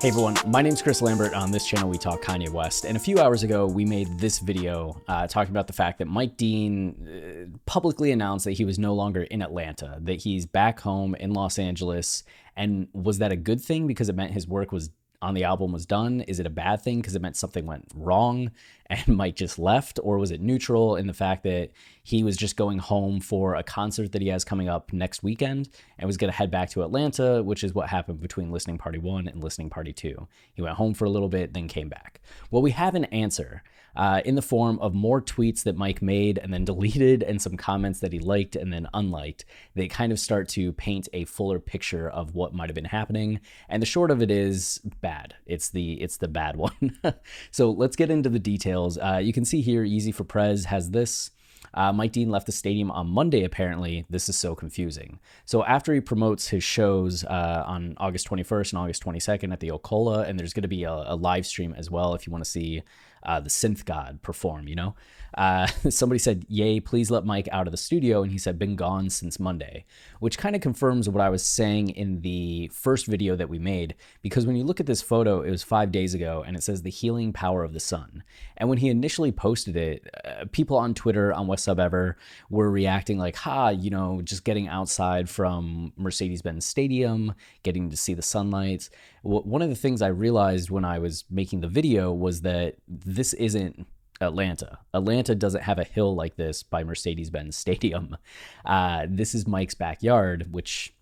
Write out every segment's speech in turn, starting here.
Hey everyone, my name's Chris Lambert. On this channel, we talk Kanye West. And a few hours ago, we made this video uh, talking about the fact that Mike Dean uh, publicly announced that he was no longer in Atlanta, that he's back home in Los Angeles. And was that a good thing because it meant his work was on the album was done? Is it a bad thing because it meant something went wrong and Mike just left? Or was it neutral in the fact that he was just going home for a concert that he has coming up next weekend and was going to head back to Atlanta, which is what happened between listening party one and listening party two? He went home for a little bit, then came back. Well, we have an answer uh, in the form of more tweets that Mike made and then deleted, and some comments that he liked and then unliked. They kind of start to paint a fuller picture of what might have been happening. And the short of it is bad. It's the it's the bad one. so let's get into the details. Uh, you can see here, Easy for Prez has this. Uh, Mike Dean left the stadium on Monday, apparently. This is so confusing. So, after he promotes his shows uh, on August 21st and August 22nd at the Ocola, and there's going to be a, a, live stream as well if you want to see uh, the synth god perform, you know? Uh, somebody said, Yay, please let Mike out of the studio. And he said, Been gone since Monday, which kind of confirms what I was saying in the first video that we made. Because when you look at this photo, it was five days ago and it says the healing power of the sun. And when he initially posted it, uh, people on Twitter, on West Sub Ever, were reacting like, Ha, you know, just getting outside from Mercedes Benz Stadium, getting to see the sunlight. Well, one of the things I realized when I was making the video was that this isn't Atlanta. Atlanta doesn't have a hill like this by Mercedes Benz Stadium. Uh, this is Mike's backyard, which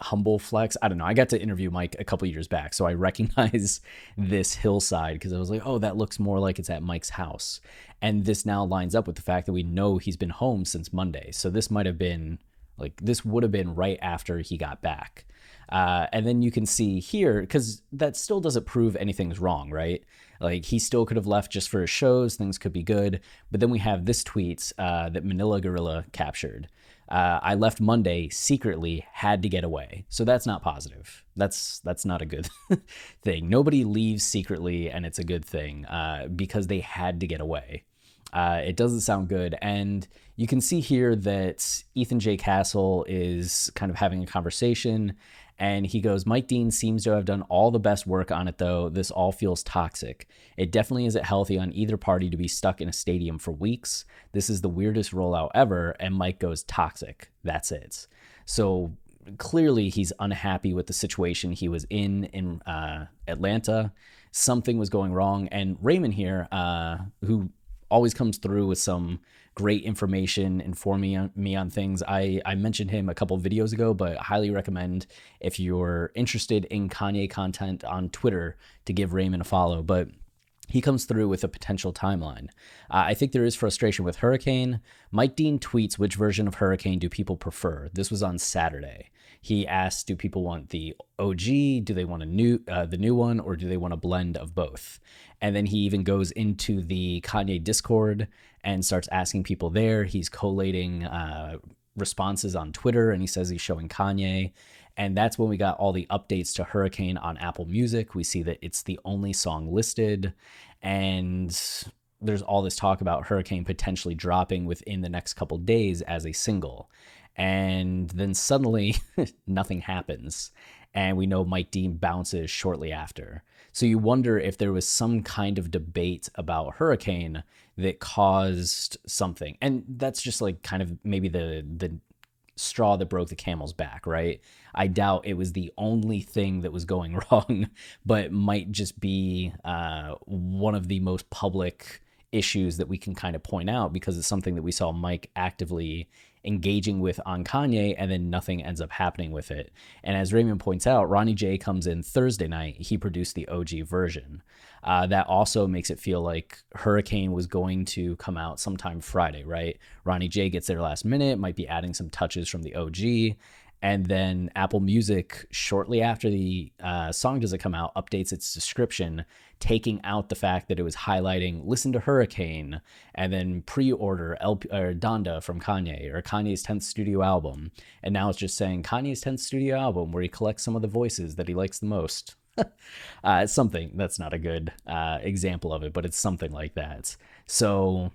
humble flex. I don't know. I got to interview Mike a couple years back, so I recognize this hillside because I was like, oh, that looks more like it's at Mike's house. And this now lines up with the fact that we know he's been home since Monday. So this might have been like, this would have been right after he got back. Uh, and then you can see here, because that still doesn't prove anything's wrong, right? Like he still could have left just for his shows, things could be good. But then we have this tweet uh, that Manila Gorilla captured. Uh, I left Monday secretly, had to get away. So that's not positive. That's that's not a good thing. Nobody leaves secretly, and it's a good thing uh, because they had to get away. Uh, it doesn't sound good. And you can see here that Ethan J. Castle is kind of having a conversation and he goes, Mike Dean seems to have done all the best work on it, though. This all feels toxic. It definitely isn't healthy on either party to be stuck in a stadium for weeks. This is the weirdest rollout ever. And Mike goes, toxic. That's it. So clearly he's unhappy with the situation he was in in uh, Atlanta. Something was going wrong. And Raymond here, uh, who always comes through with some great information, informing me on, things. I, I mentioned him a couple videos ago, but highly recommend if you're interested in Kanye content on Twitter to give Raymond a follow. But he comes through with a potential timeline. Uh, I think there is frustration with Hurricane. Mike Dean tweets which version of Hurricane do people prefer. This was on Saturday. He asks, do people want the OG? Do they want a new uh, the new one, or do they want a blend of both? And then he even goes into the Kanye Discord and starts asking people there. He's collating uh, responses on Twitter, and he says he's showing Kanye. And that's when we got all the updates to Hurricane on Apple Music. We see that it's the only song listed. And there's all this talk about Hurricane potentially dropping within the next couple days as a single. And then suddenly nothing happens. And we know Mike Dean bounces shortly after. So you wonder if there was some kind of debate about Hurricane that caused something. And that's just like kind of maybe the the straw that broke the camel's back, right? I doubt it was the only thing that was going wrong, but might just be uh, one of the most public issues that we can kind of point out because it's something that we saw Mike actively engaging with on Kanye, and then nothing ends up happening with it. And as Raymond points out, Ronnie J comes in Thursday night. He produced the OG version. Uh, that also makes it feel like Hurricane was going to come out sometime Friday, right? Ronnie J gets there last minute, might be adding some touches from the OG. And then Apple Music, shortly after the uh, song doesn't come out, updates its description, taking out the fact that it was highlighting "Listen to Hurricane" and then pre-order LP, or Donda from Kanye or Kanye's 10th studio album, and now it's just saying Kanye's 10th studio album where he collects some of the voices that he likes the most. uh, it's something that's not a good uh, example of it, but it's something like that. So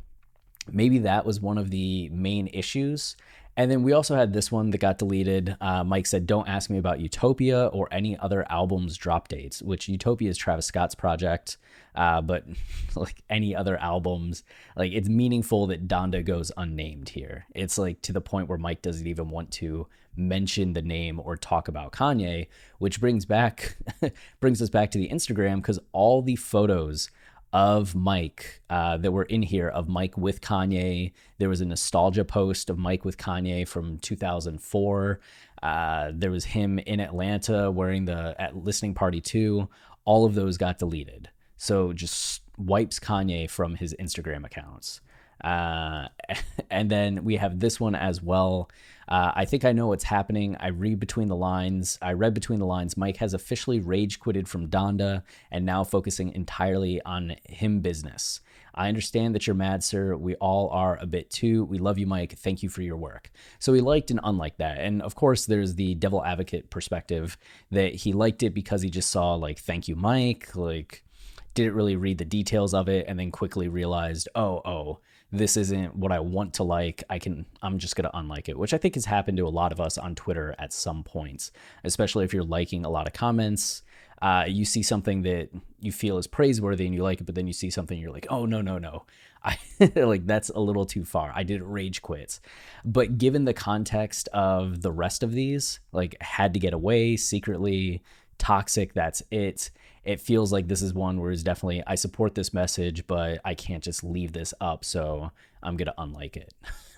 maybe that was one of the main issues. And then we also had this one that got deleted. Uh, Mike said, Don't ask me about Utopia or any other albums drop dates, which Utopia is Travis Scott's project. Uh, but like any other albums, like it's meaningful that Donda goes unnamed here. It's like to the point where Mike doesn't even want to mention the name or talk about Kanye, which brings back brings us back to the Instagram because all the photos of Mike uh, that were in here of Mike with Kanye. There was a nostalgia post of Mike with Kanye from 2004. Uh, there was him in Atlanta wearing the at listening party too. All of those got deleted. So just wipes Kanye from his Instagram accounts. Uh, and then we have this one as well. Uh, I think I know what's happening. I read between the lines. I read between the lines. Mike has officially rage quitted from Donda and now focusing entirely on him business. I understand that you're mad, sir. We all are a bit too. We love you, Mike. Thank you for your work. So he liked and unliked that. And of course, there's the devil advocate perspective that he liked it because he just saw, like, thank you, Mike. Like, didn't really read the details of it and then quickly realized, oh, oh, this isn't what I want to like, I can I'm just going to unlike it, which I think has happened to a lot of us on Twitter at some points, especially if you're liking a lot of comments. Uh, you see something that you feel is praiseworthy and you like it, but then you see something you're like, oh no no no, I like that's a little too far. I did rage quit, but given the context of the rest of these, like had to get away secretly, toxic. That's it it feels like this is one where it's definitely I support this message, but I can't just leave this up, so I'm gonna unlike it.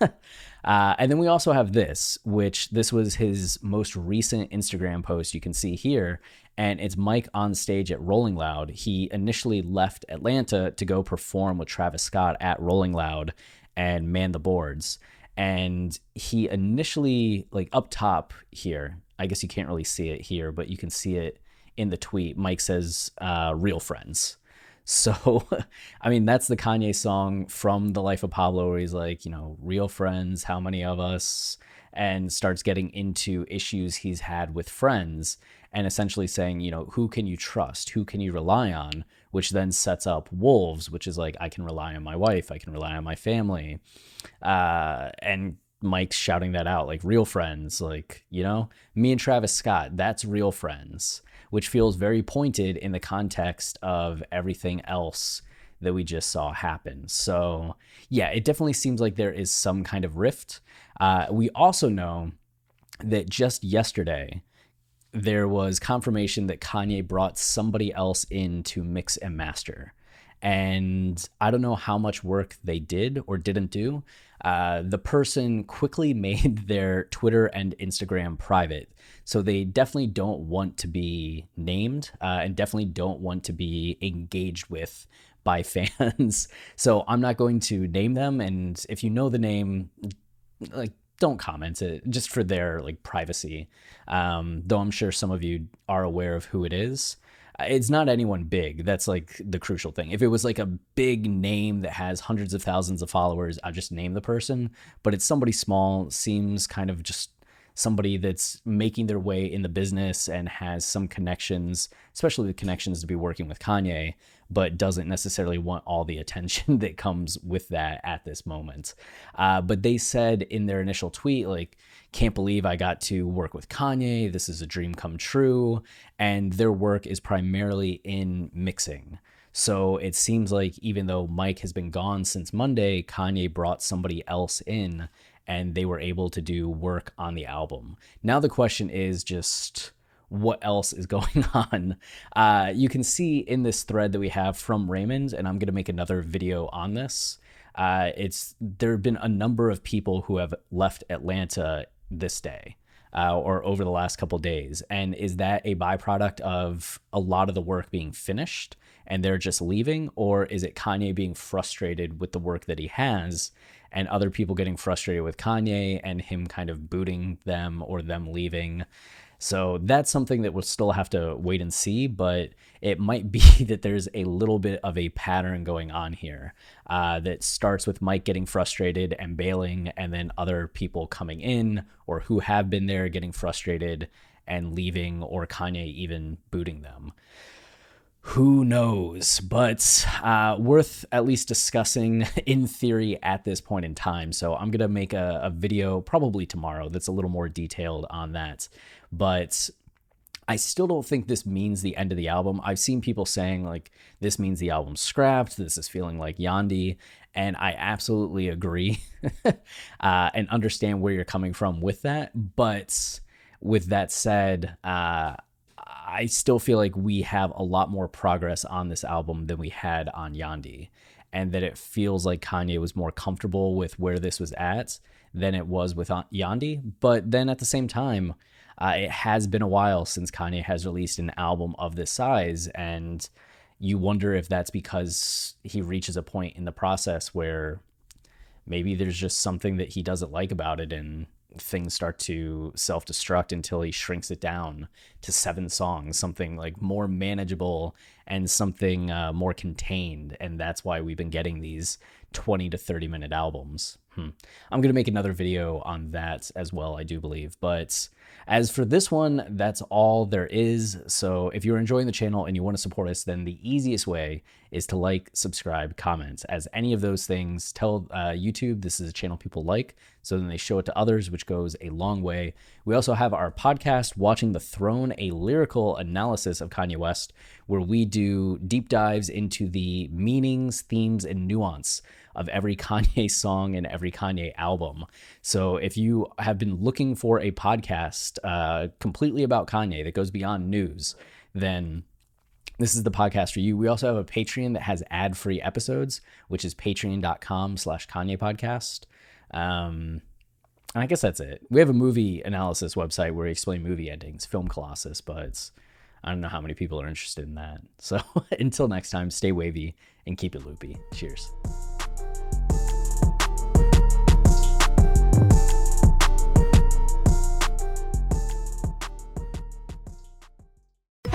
uh, and then we also have this, which this was his most recent Instagram post. You can see here, and it's Mike on stage at Rolling Loud. He initially left Atlanta to go perform with Travis Scott at Rolling Loud and man the boards. And he initially, like up top here, I guess you can't really see it here, but you can see it in the tweet, Mike says, uh, real friends. So, I mean, that's the Kanye song from The Life of Pablo, where he's like, you know, real friends, how many of us? And starts getting into issues he's had with friends and essentially saying, you know, who can you trust? Who can you rely on? Which then sets up wolves, which is like, I can rely on my wife, I can rely on my family. Uh, and Mike's shouting that out, like real friends, like, you know, me and Travis Scott, that's real friends which feels very pointed in the context of everything else that we just saw happen. So, yeah, it definitely seems like there is some kind of rift. Uh, we also know that just yesterday, there was confirmation that Kanye brought somebody else in to mix and master. And I don't know how much work they did or didn't do. Uh, the person quickly made their Twitter and Instagram private. So they definitely don't want to be named uh, and definitely don't want to be engaged with by fans. so I'm not going to name them. And if you know the name, like, don't comment it just for their like privacy. Um, though I'm sure some of you are aware of who it is it's not anyone big. That's like the crucial thing. If it was like a big name that has hundreds of thousands of followers, I'd just name the person. But it's somebody small, seems kind of just somebody that's making their way in the business and has some connections, especially the connections to be working with Kanye, but doesn't necessarily want all the attention that comes with that at this moment. Uh, but they said in their initial tweet, like, can't believe I got to work with Kanye. This is a dream come true. And their work is primarily in mixing. So it seems like even though Mike has been gone since Monday, Kanye brought somebody else in and they were able to do work on the album. Now the question is just what else is going on. Uh, you can see in this thread that we have from Raymond, and I'm going to make another video on this. Uh, it's there have been a number of people who have left Atlanta this day. Uh, or over the last couple days, and is that a byproduct of a lot of the work being finished and they're just leaving, or is it Kanye being frustrated with the work that he has, and other people getting frustrated with Kanye and him kind of booting them or them leaving? So that's something that we'll still have to wait and see, but it might be that there's a little bit of a pattern going on here uh, that starts with Mike getting frustrated and bailing, and then other people coming in or who have been there getting frustrated and leaving, or Kanye even booting them. Who knows? But uh, worth at least discussing in theory at this point in time. So I'm going to make a, a video probably tomorrow that's a little more detailed on that but I still don't think this means the end of the album. I've seen people saying like this means the album's scrapped. This is feeling like Yandhi, and I absolutely agree uh, and understand where you're coming from with that. But with that said, uh, I still feel like we have a lot more progress on this album than we had on Yandhi, and that it feels like Kanye was more comfortable with where this was at than it was with Yandhi. But then at the same time uh, it has been a while since Kanye has released an album of this size, and you wonder if that's because he reaches a point in the process where maybe there's just something that he doesn't like about it, and things start to self destruct until he shrinks it down to seven songs, something like more manageable and something uh, more contained. And that's why we've been getting these 20 to 30 minute albums. Hmm. I'm going to make another video on that as well, I do believe. But as for this one, that's all there is. So if you're enjoying the channel and you want to support us, then the easiest way is to like, subscribe, comment, as any of those things tell uh, YouTube this is a channel people like. So then they show it to others, which goes a long way. We also have our podcast, Watching the Throne, a lyrical analysis of Kanye West, where we do deep dives into the meanings, themes, and nuance of every Kanye song and every Kanye album. So if you have been looking for a podcast uh, completely about Kanye that goes beyond news, then this is the podcast for you. We also have a Patreon that has ad-free episodes, which is patreon.com slash Kanye podcast. Um, and I guess that's it. We have a movie analysis website where we explain movie endings, Film Colossus, but I don't know how many people are interested in that. So until next time, stay wavy and keep it loopy. Cheers.